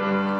Everything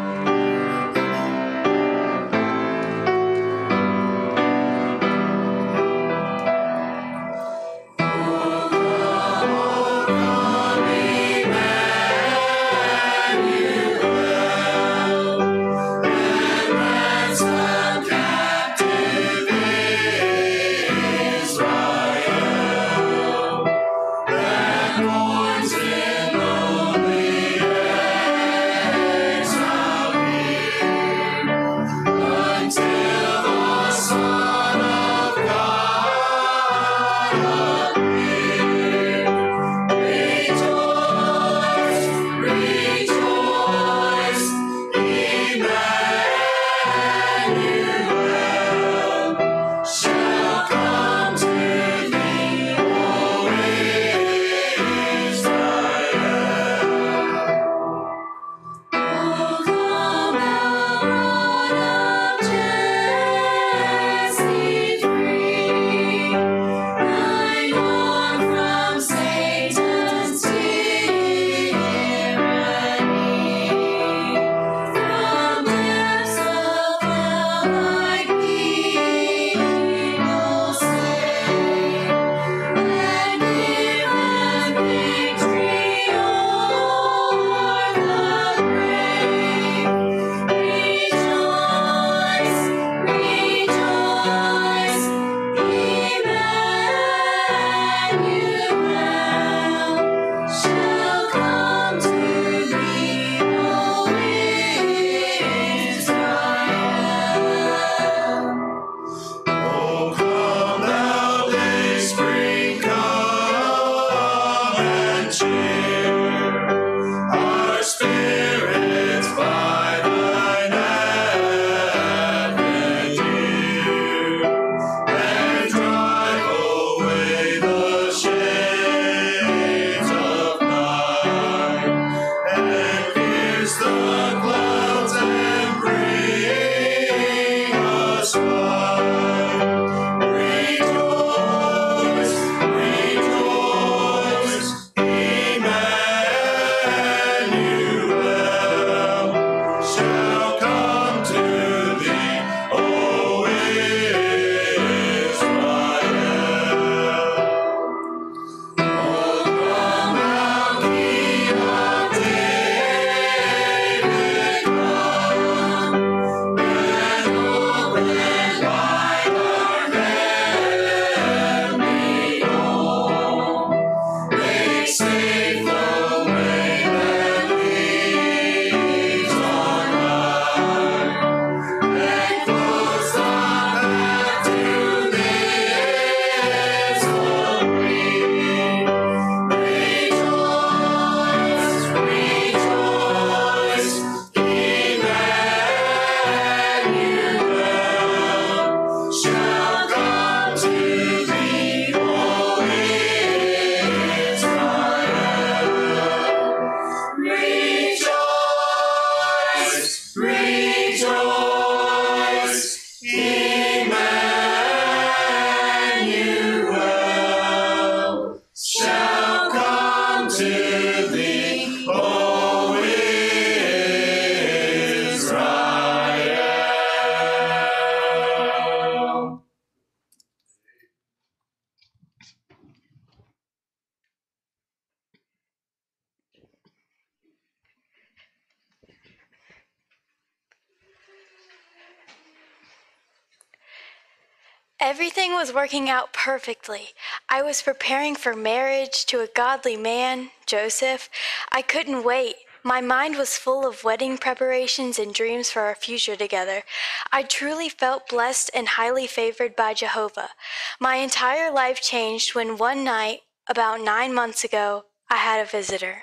working out perfectly. I was preparing for marriage to a godly man, Joseph. I couldn't wait. My mind was full of wedding preparations and dreams for our future together. I truly felt blessed and highly favored by Jehovah. My entire life changed when one night about nine months ago, I had a visitor.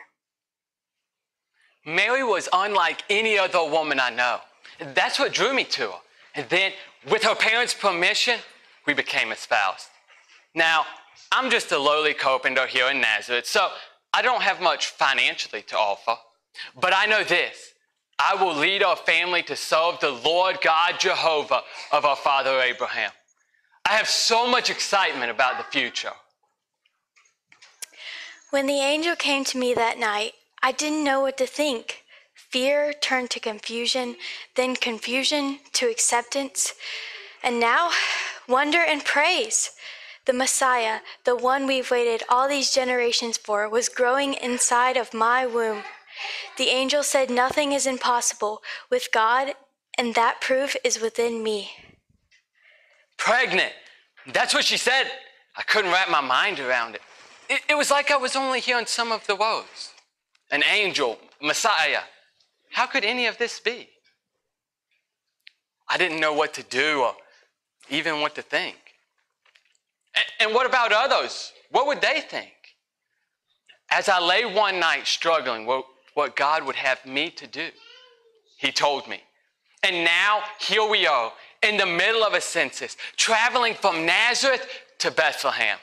Mary was unlike any other woman I know. That's what drew me to her. And then, with her parents' permission, we became espoused. Now, I'm just a lowly carpenter here in Nazareth, so I don't have much financially to offer. But I know this I will lead our family to serve the Lord God Jehovah of our father Abraham. I have so much excitement about the future. When the angel came to me that night, I didn't know what to think. Fear turned to confusion, then confusion to acceptance, and now wonder and praise. The Messiah, the one we've waited all these generations for, was growing inside of my womb. The angel said nothing is impossible with God, and that proof is within me. Pregnant. That's what she said. I couldn't wrap my mind around it. It, it was like I was only hearing some of the words. An angel, Messiah, how could any of this be? I didn't know what to do or even what to think. And, what about others? What would they think? As I lay one night struggling what, what God would have me to do, He told me. And now here we are in the middle of a census, traveling from Nazareth to Bethlehem.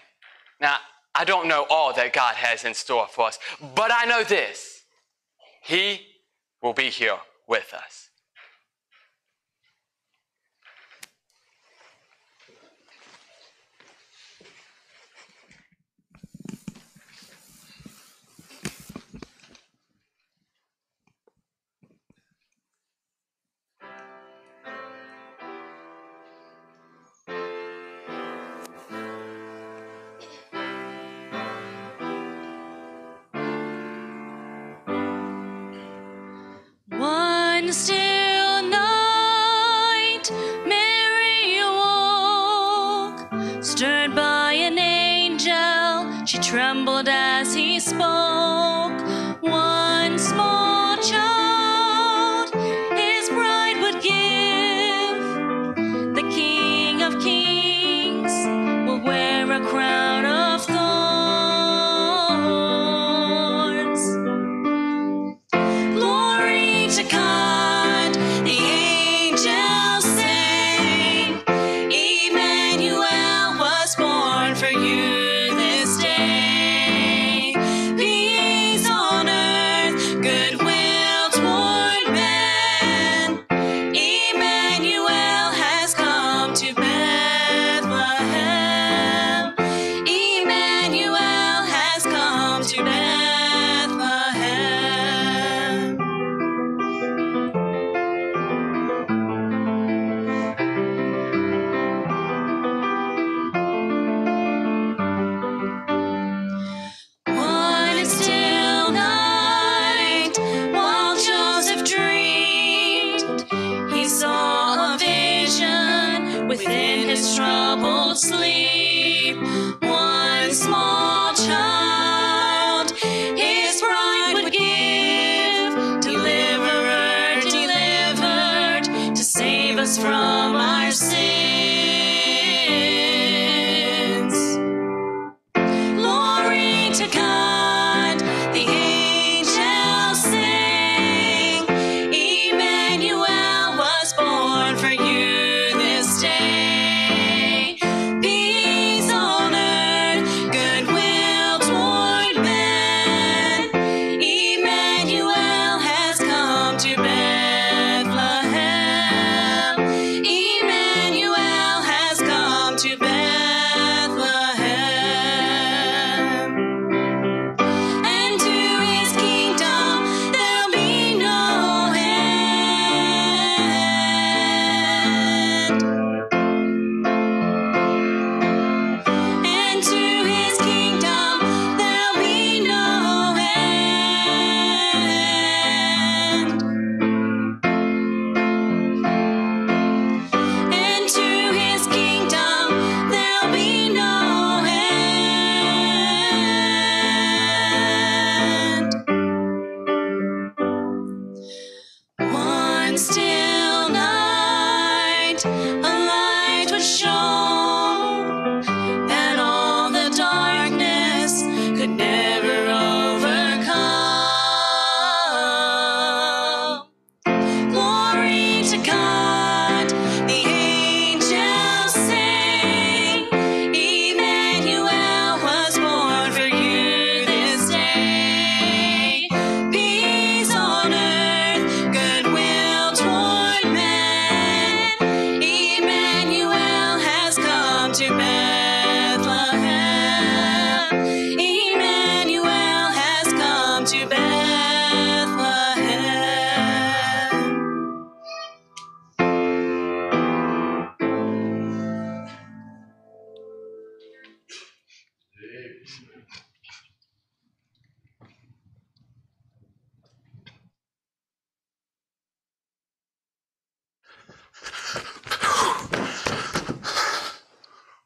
Now, I don't know all that God has in store for us, but I know this He will be here with us. trembled as he spoke. Goodwill.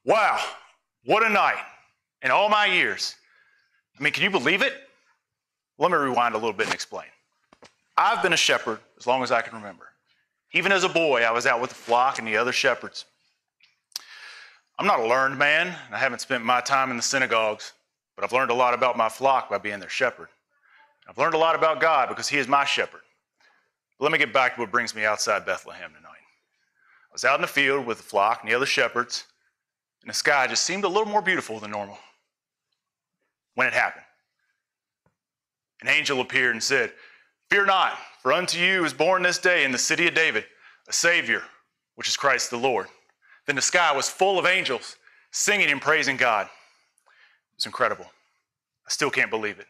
Wow, what a night. In all my years. I mean, can you believe it? Let me rewind a little bit and explain. I've been a shepherd as long as I can remember. Even as a boy, I was out with the flock and the other shepherds. I'm not a learned man, and I haven't spent my time in the synagogues, but I've learned a lot about my flock by being their shepherd. I've learned a lot about God because He is my shepherd. But let me get back to what brings me outside Bethlehem tonight. I was out in the field with the flock and the other shepherds, and the sky just seemed a little more beautiful than normal. When it happened, an angel appeared and said, Fear not, for unto you is born this day in the city of David a Savior, which is Christ the Lord. Then the sky was full of angels singing and praising God. It was incredible. I still can't believe it.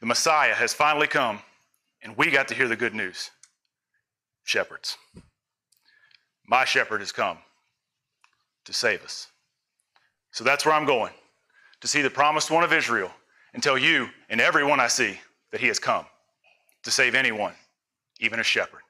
The Messiah has finally come, and we got to hear the good news. Shepherds. My shepherd has come to save us. So that's where I'm going to see the promised one of Israel and tell you and everyone I see that he has come to save anyone, even a shepherd.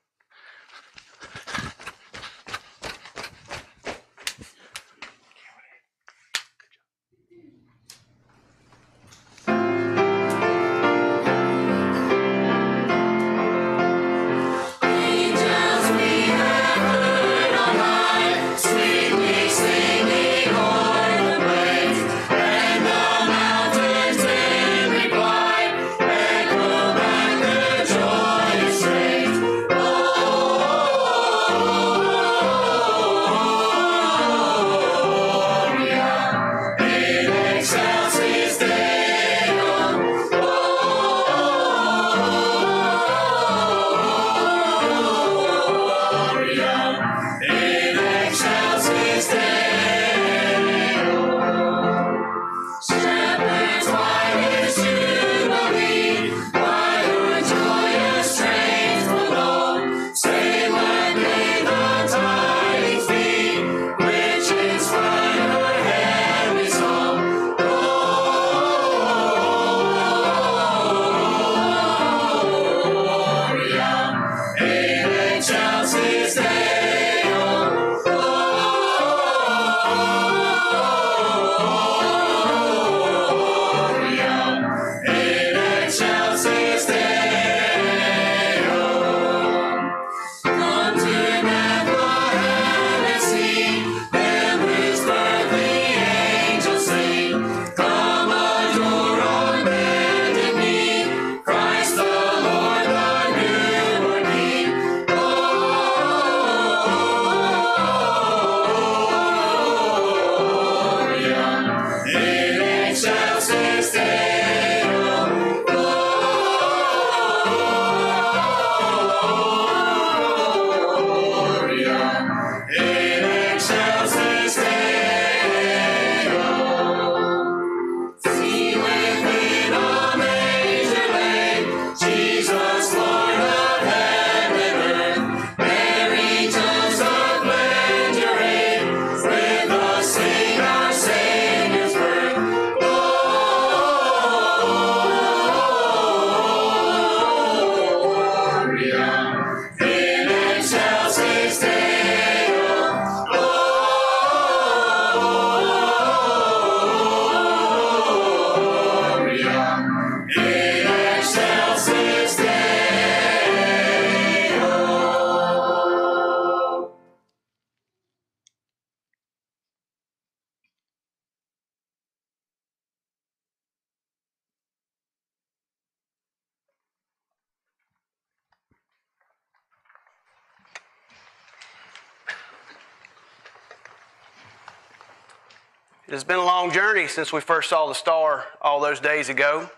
It has been a long journey since we first saw the star all those days ago.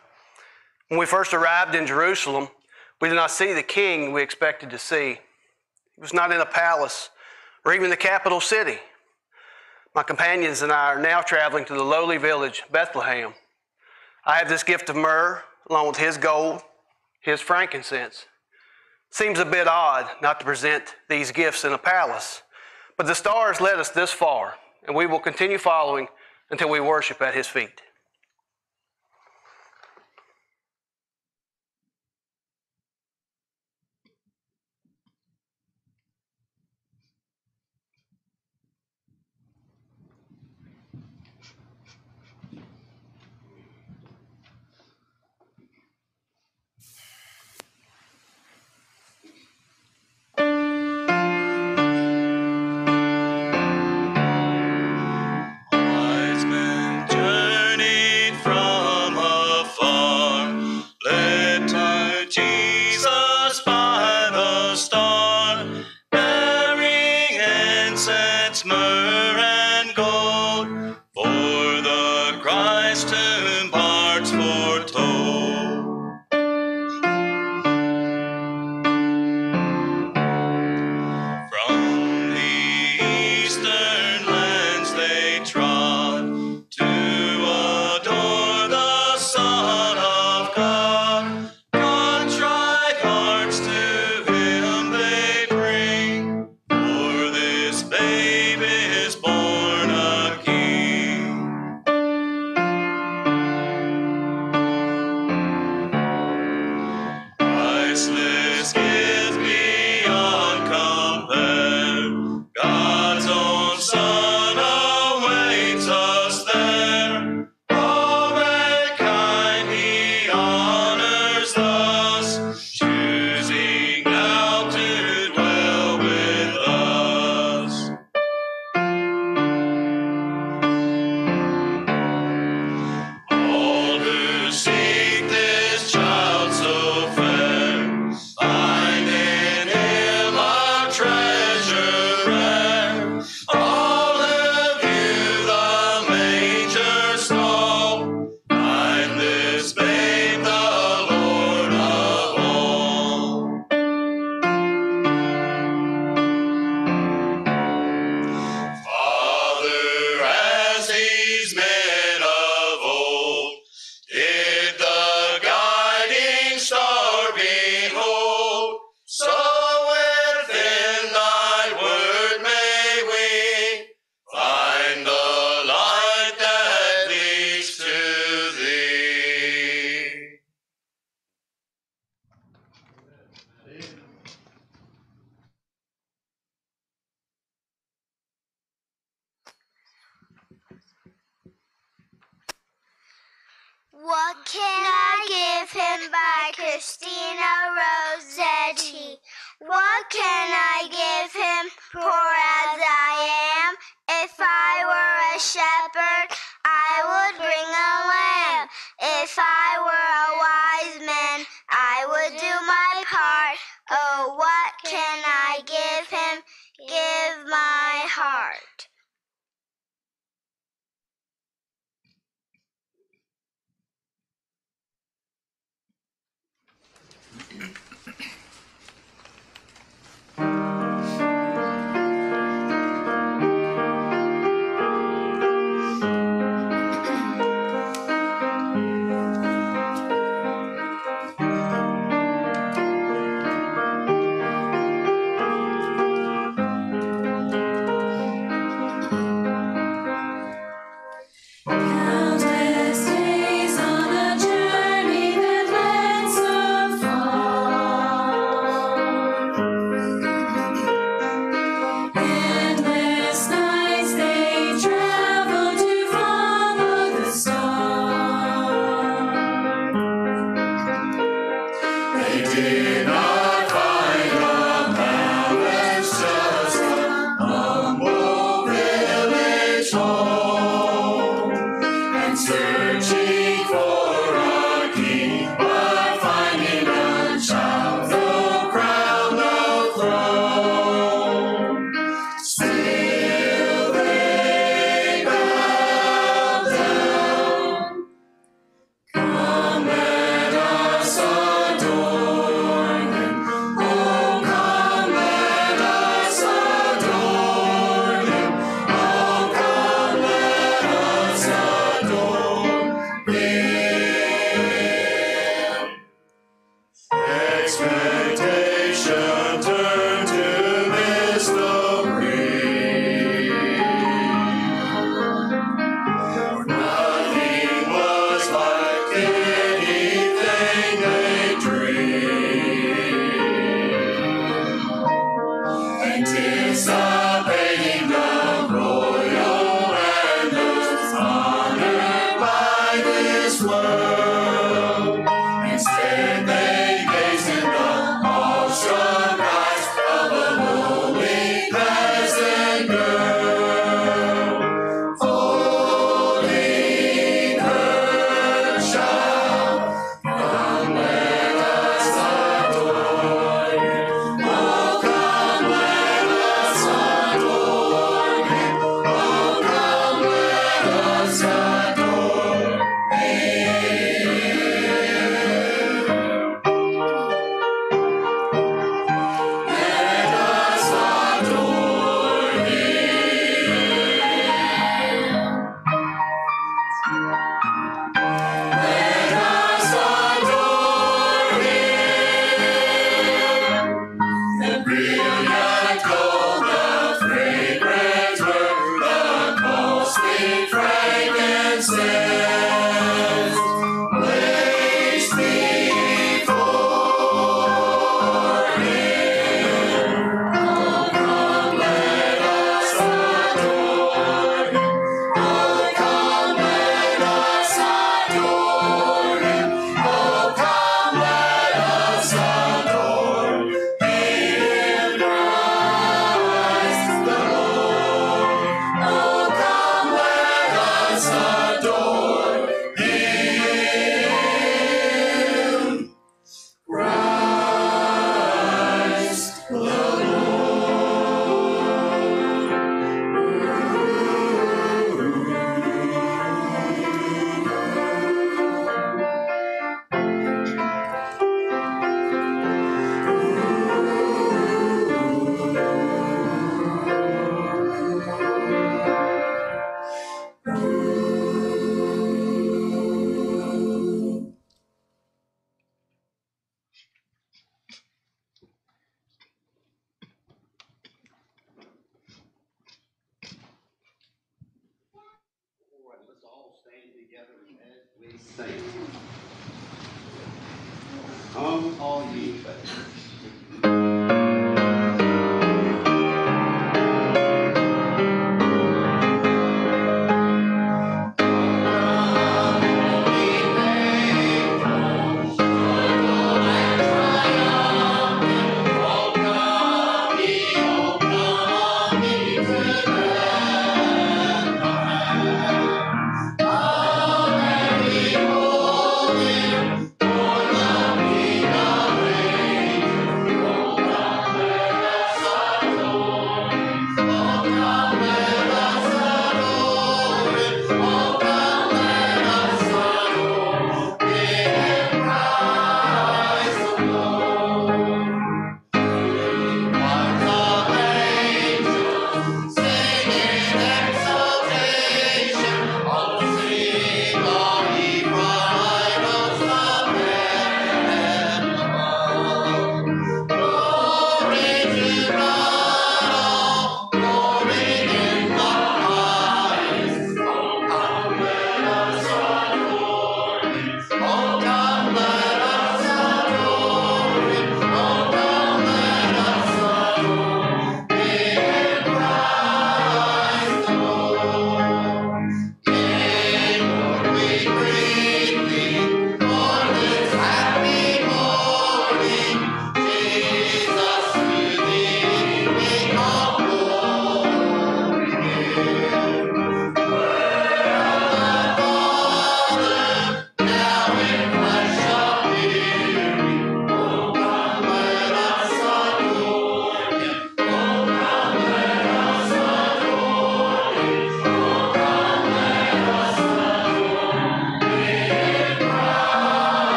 When we first arrived in Jerusalem, we did not see the king we expected to see. He was not in a palace or even the capital city. My companions and I are now traveling to the lowly village, Bethlehem. I have this gift of myrrh along with his gold, his frankincense. Seems a bit odd not to present these gifts in a palace, but the stars led us this far, and we will continue following until we worship at his feet.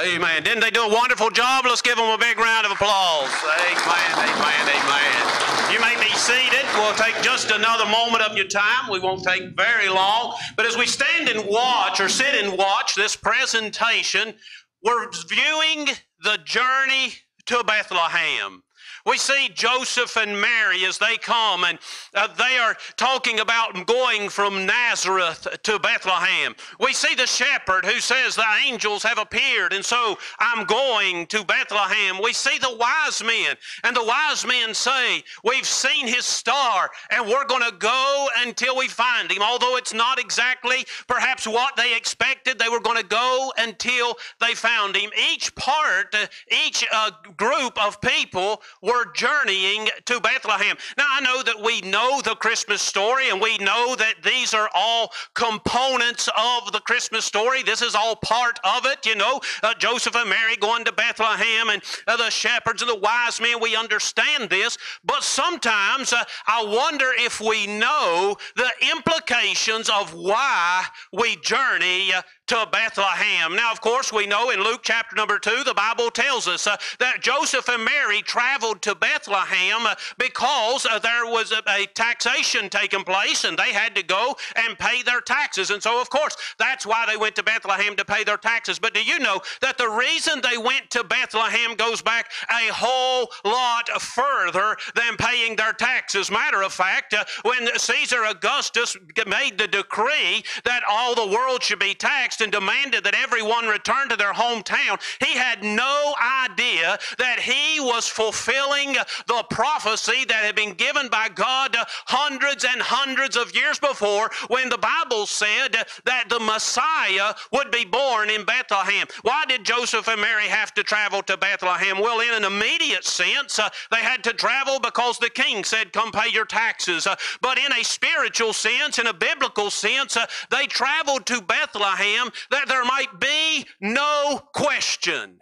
Amen. Didn't they do a wonderful job? Let's give them a big round of applause. Amen, amen, amen. You may be seated. We'll take just another moment of your time. We won't take very long. But as we stand and watch or sit and watch this presentation, we're viewing the journey to Bethlehem. We see Joseph and Mary as they come, and uh, they are talking about going from Nazareth to Bethlehem. We see the shepherd who says, The angels have appeared, and so I'm going to Bethlehem. We see the wise men, and the wise men say, We've seen his star, and we're going to go until we find him. Although it's not exactly perhaps what they expected, they were going to go until they found him. Each part, uh, each uh, group of people were journeying to Bethlehem. Now, I know that we know the Christmas story and we know that these are all components of the Christmas story. This is all part of it, you know. Uh, Joseph and Mary going to Bethlehem and uh, the shepherds and the wise men, we understand this. But sometimes uh, I wonder if we know the implications of why we journey uh, to Bethlehem. Now, of course, we know in Luke chapter number two, the Bible tells us uh, that Joseph and Mary traveled to Bethlehem uh, because uh, there was a, a, taxation taking place and they had to go and pay their taxes. And so, of course, that's why they went to Bethlehem to pay their taxes. But do you know that the reason they went to Bethlehem goes back a whole lot further than paying their taxes? Matter of fact, uh, when Caesar Augustus made the decree that all the world should be taxed, and demanded that everyone return to their hometown, he had no idea that he was fulfilling the prophecy that had been given by God hundreds and hundreds of years before when the Bible said that the Messiah would be born in Bethlehem. Why did Joseph and Mary have to travel to Bethlehem? Well, in an immediate sense, uh, they had to travel because the king said, Come pay your taxes. Uh, but in a spiritual sense, in a biblical sense, uh, they traveled to Bethlehem that there might be no question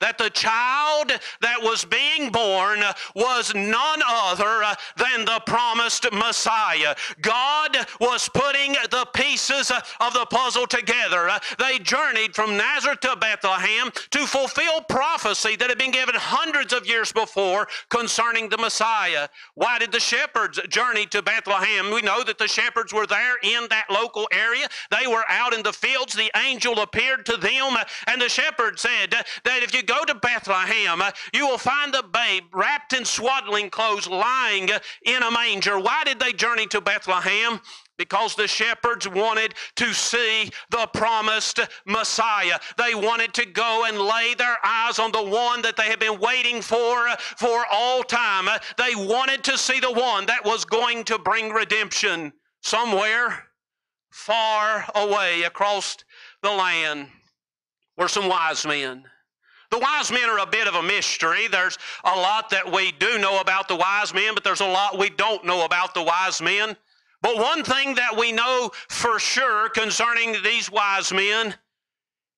that the child that was being born was none other uh, than the promised Messiah. God was putting the pieces uh, of the puzzle together. Uh, they journeyed from Nazareth to Bethlehem to fulfill prophecy that had been given hundreds of years before concerning the Messiah. Why did the shepherds journey to Bethlehem? We know that the shepherds were there in that local area. They were out in the fields. The angel appeared to them, and the shepherd said that if you go go to Bethlehem, uh, you will find the babe wrapped in swaddling clothes lying uh, in a manger. Why did they journey to Bethlehem? because the shepherds wanted to see the promised Messiah. They wanted to go and lay their eyes on the one that they had been waiting for for all time. They wanted to see the one that was going to bring redemption somewhere far away across the land were some wise men. The wise men are a bit of a mystery. There's a lot that we do know about the wise men, but there's a lot we don't know about the wise men. But one thing that we know for sure concerning these wise men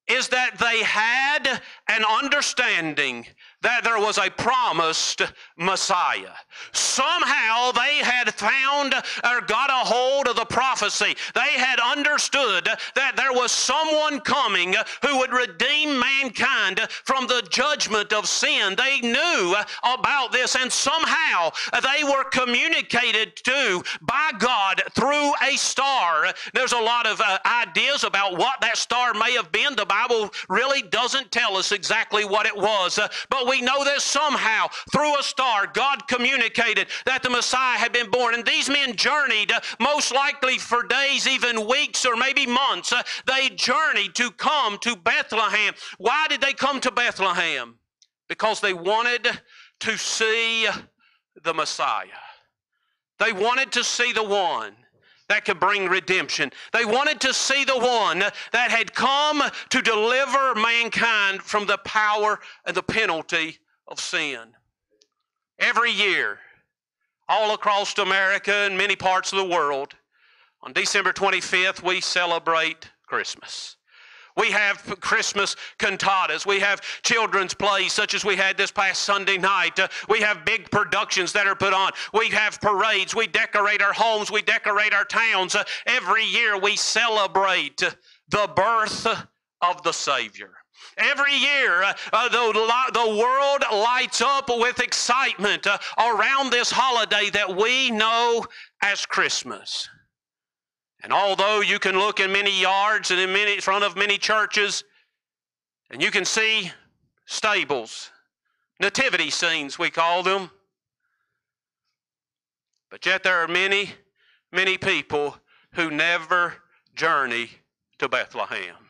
is that they had an understanding that there was a promised Messiah. Somehow they had found or got a hold of the prophecy. They had understood that there was someone coming who would redeem mankind from the judgment of sin. They knew about this, and somehow they were communicated to by God through a star. There's a lot of uh, ideas about what that star may have been. The Bible really doesn't tell us exactly what it was, uh, but we know that somehow through a star, God communicated that the Messiah had been born. And these men journeyed, uh, most likely for days, even weeks, or maybe months. Uh, they journeyed to come to Bethlehem. Why did they come to Bethlehem? Because they wanted to see the Messiah. They wanted to see the one that could bring redemption. They wanted to see the one that had come to deliver mankind from the power and the penalty of sin. Every year, all across America and many parts of the world, on December 25th, we celebrate Christmas. We have Christmas cantatas. We have children's plays such as we had this past Sunday night. Uh, we have big productions that are put on. We have parades. We decorate our homes. We decorate our towns. Uh, every year we celebrate the birth of the Savior. Every year, uh, uh the, the world lights up with excitement uh, around this holiday that we know as Christmas. And although you can look in many yards and in many front of many churches, and you can see stables, nativity scenes, we call them. But yet there are many, many people who never journey to Bethlehem.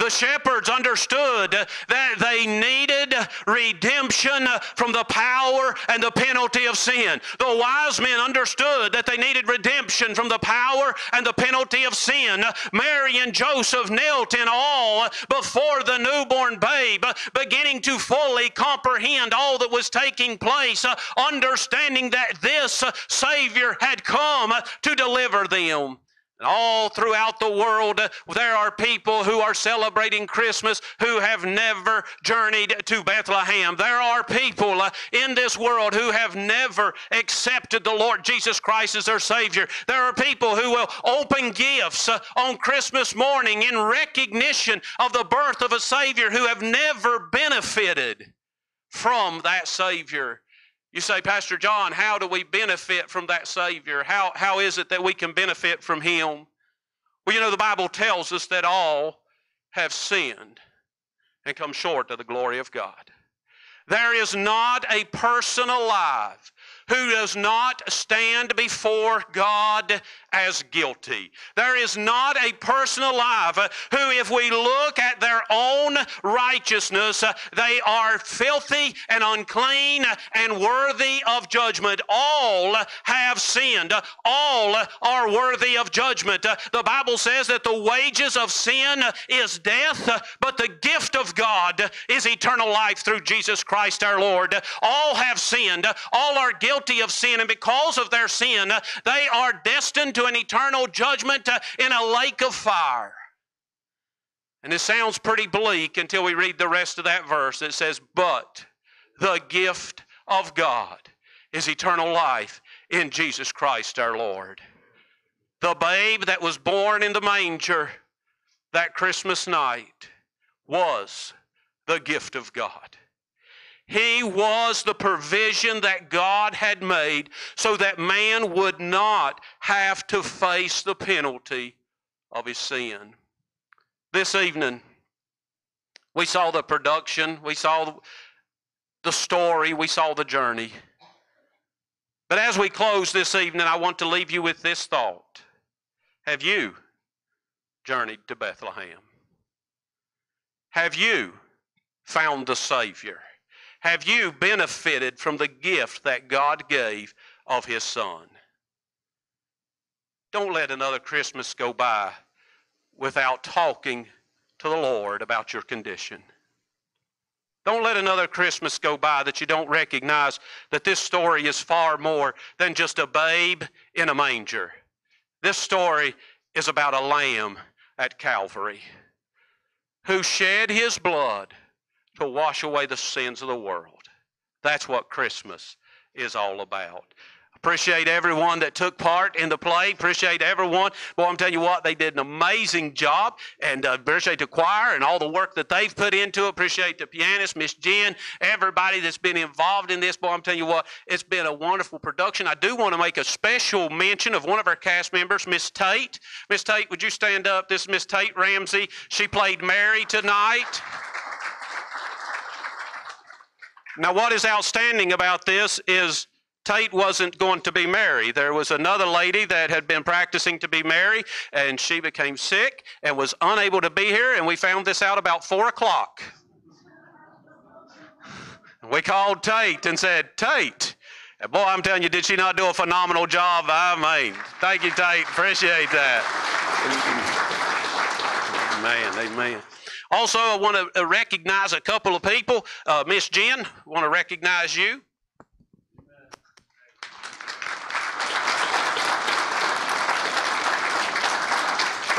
The shepherds understood that they needed redemption from the power and the penalty of sin. The wise men understood that they needed redemption from the power and the penalty of sin. Mary and Joseph knelt in awe before the newborn babe, beginning to fully comprehend all that was taking place, understanding that this Savior had come to deliver them. And all throughout the world, there are people who are celebrating Christmas who have never journeyed to Bethlehem. There are people uh, in this world who have never accepted the Lord Jesus Christ as their Savior. There are people who will open gifts uh, on Christmas morning in recognition of the birth of a Savior who have never benefited from that Savior. You say, Pastor John, how do we benefit from that Savior? How, how is it that we can benefit from Him? Well, you know, the Bible tells us that all have sinned and come short of the glory of God. There is not a person alive who does not stand before God as guilty. There is not a person alive who, if we look at their own righteousness, they are filthy and unclean and worthy of judgment. All have sinned. All are worthy of judgment. The Bible says that the wages of sin is death, but the gift of God is eternal life through Jesus Christ our Lord. All have sinned. All are guilty of sin, and because of their sin, they are destined to an eternal judgment uh, in a lake of fire. And it sounds pretty bleak until we read the rest of that verse. It says, But the gift of God is eternal life in Jesus Christ our Lord. The babe that was born in the manger that Christmas night was the gift of God. He was the provision that God had made so that man would not have to face the penalty of his sin. This evening, We saw the production, we saw the story, we saw the journey. But as we close this evening, I want to leave you with this thought Have you journeyed to Bethlehem? Have you found the Savior? Have you benefited from the gift that God gave of His Son? Don't let another Christmas go by without talking to the Lord about your condition. Don't let another Christmas go by that you don't recognize that this story is far more than just a babe in a manger. This story is about a lamb at Calvary who shed his blood to wash away the sins of the world. That's what Christmas is all about. Appreciate everyone that took part in the play. Appreciate everyone. Well, I'm telling you what, they did an amazing job. And uh, appreciate the choir and all the work that they've put into it. Appreciate the pianist, Miss Jen, everybody that's been involved in this. Boy, I'm telling you what, it's been a wonderful production. I do want to make a special mention of one of our cast members, Miss Tate. Miss Tate, would you stand up? This is Miss Tate Ramsey. She played Mary tonight. Now, what is outstanding about this is Tate wasn't going to be Mary. There was another lady that had been practicing to be Mary, and she became sick and was unable to be here, and we found this out about 4 o'clock. We called Tate and said, Tate, and boy, I'm telling you, did she not do a phenomenal job? I mean, thank you, Tate. Appreciate that. Amen, amen. Also, I want to recognize a couple of people. Uh, Miss Jen, want to recognize you.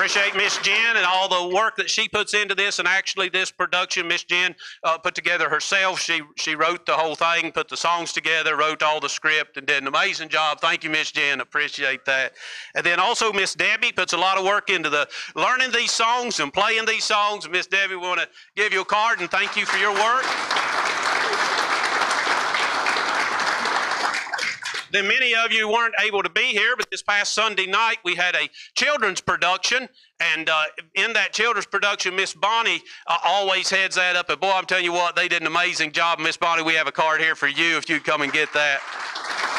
Appreciate Miss Jen and all the work that she puts into this. And actually, this production, Miss Jen uh, put together herself. She she wrote the whole thing, put the songs together, wrote all the script, and did an amazing job. Thank you, Miss Jen. Appreciate that. And then also Miss Debbie puts a lot of work into the learning these songs and playing these songs. Miss Debbie, we want to give you a card and thank you for your work. Then many of you weren't able to be here, but this past Sunday night we had a children's production. And uh, in that children's production, Miss Bonnie uh, always heads that up. And boy, I'm telling you what, they did an amazing job. Miss Bonnie, we have a card here for you if you'd come and get that.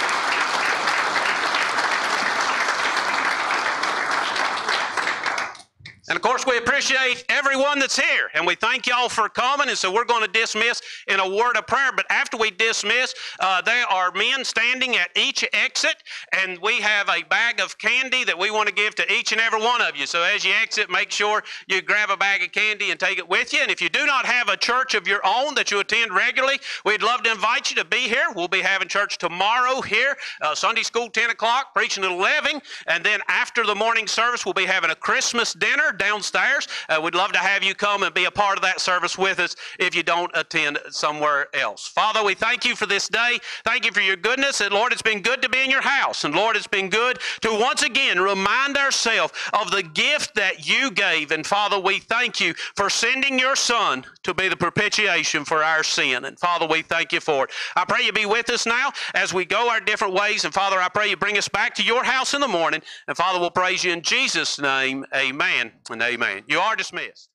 And of course, we appreciate everyone that's here, and we thank y'all for coming. And so we're going to dismiss in a word of prayer. But after we dismiss, uh, there are men standing at each exit, and we have a bag of candy that we want to give to each and every one of you. So as you exit, make sure you grab a bag of candy and take it with you. And if you do not have a church of your own that you attend regularly, we'd love to invite you to be here. We'll be having church tomorrow here, uh, Sunday school 10 o'clock, preaching at 11, and then after the morning service, we'll be having a Christmas dinner downstairs. Uh, we'd love to have you come and be a part of that service with us if you don't attend somewhere else. Father, we thank you for this day. Thank you for your goodness. And Lord, it's been good to be in your house. And Lord, it's been good to once again remind ourselves of the gift that you gave. And Father, we thank you for sending your Son to be the propitiation for our sin. And Father, we thank you for it. I pray you be with us now as we go our different ways. And Father, I pray you bring us back to your house in the morning. And Father, we'll praise you in Jesus' name. Amen and amen. You are dismissed.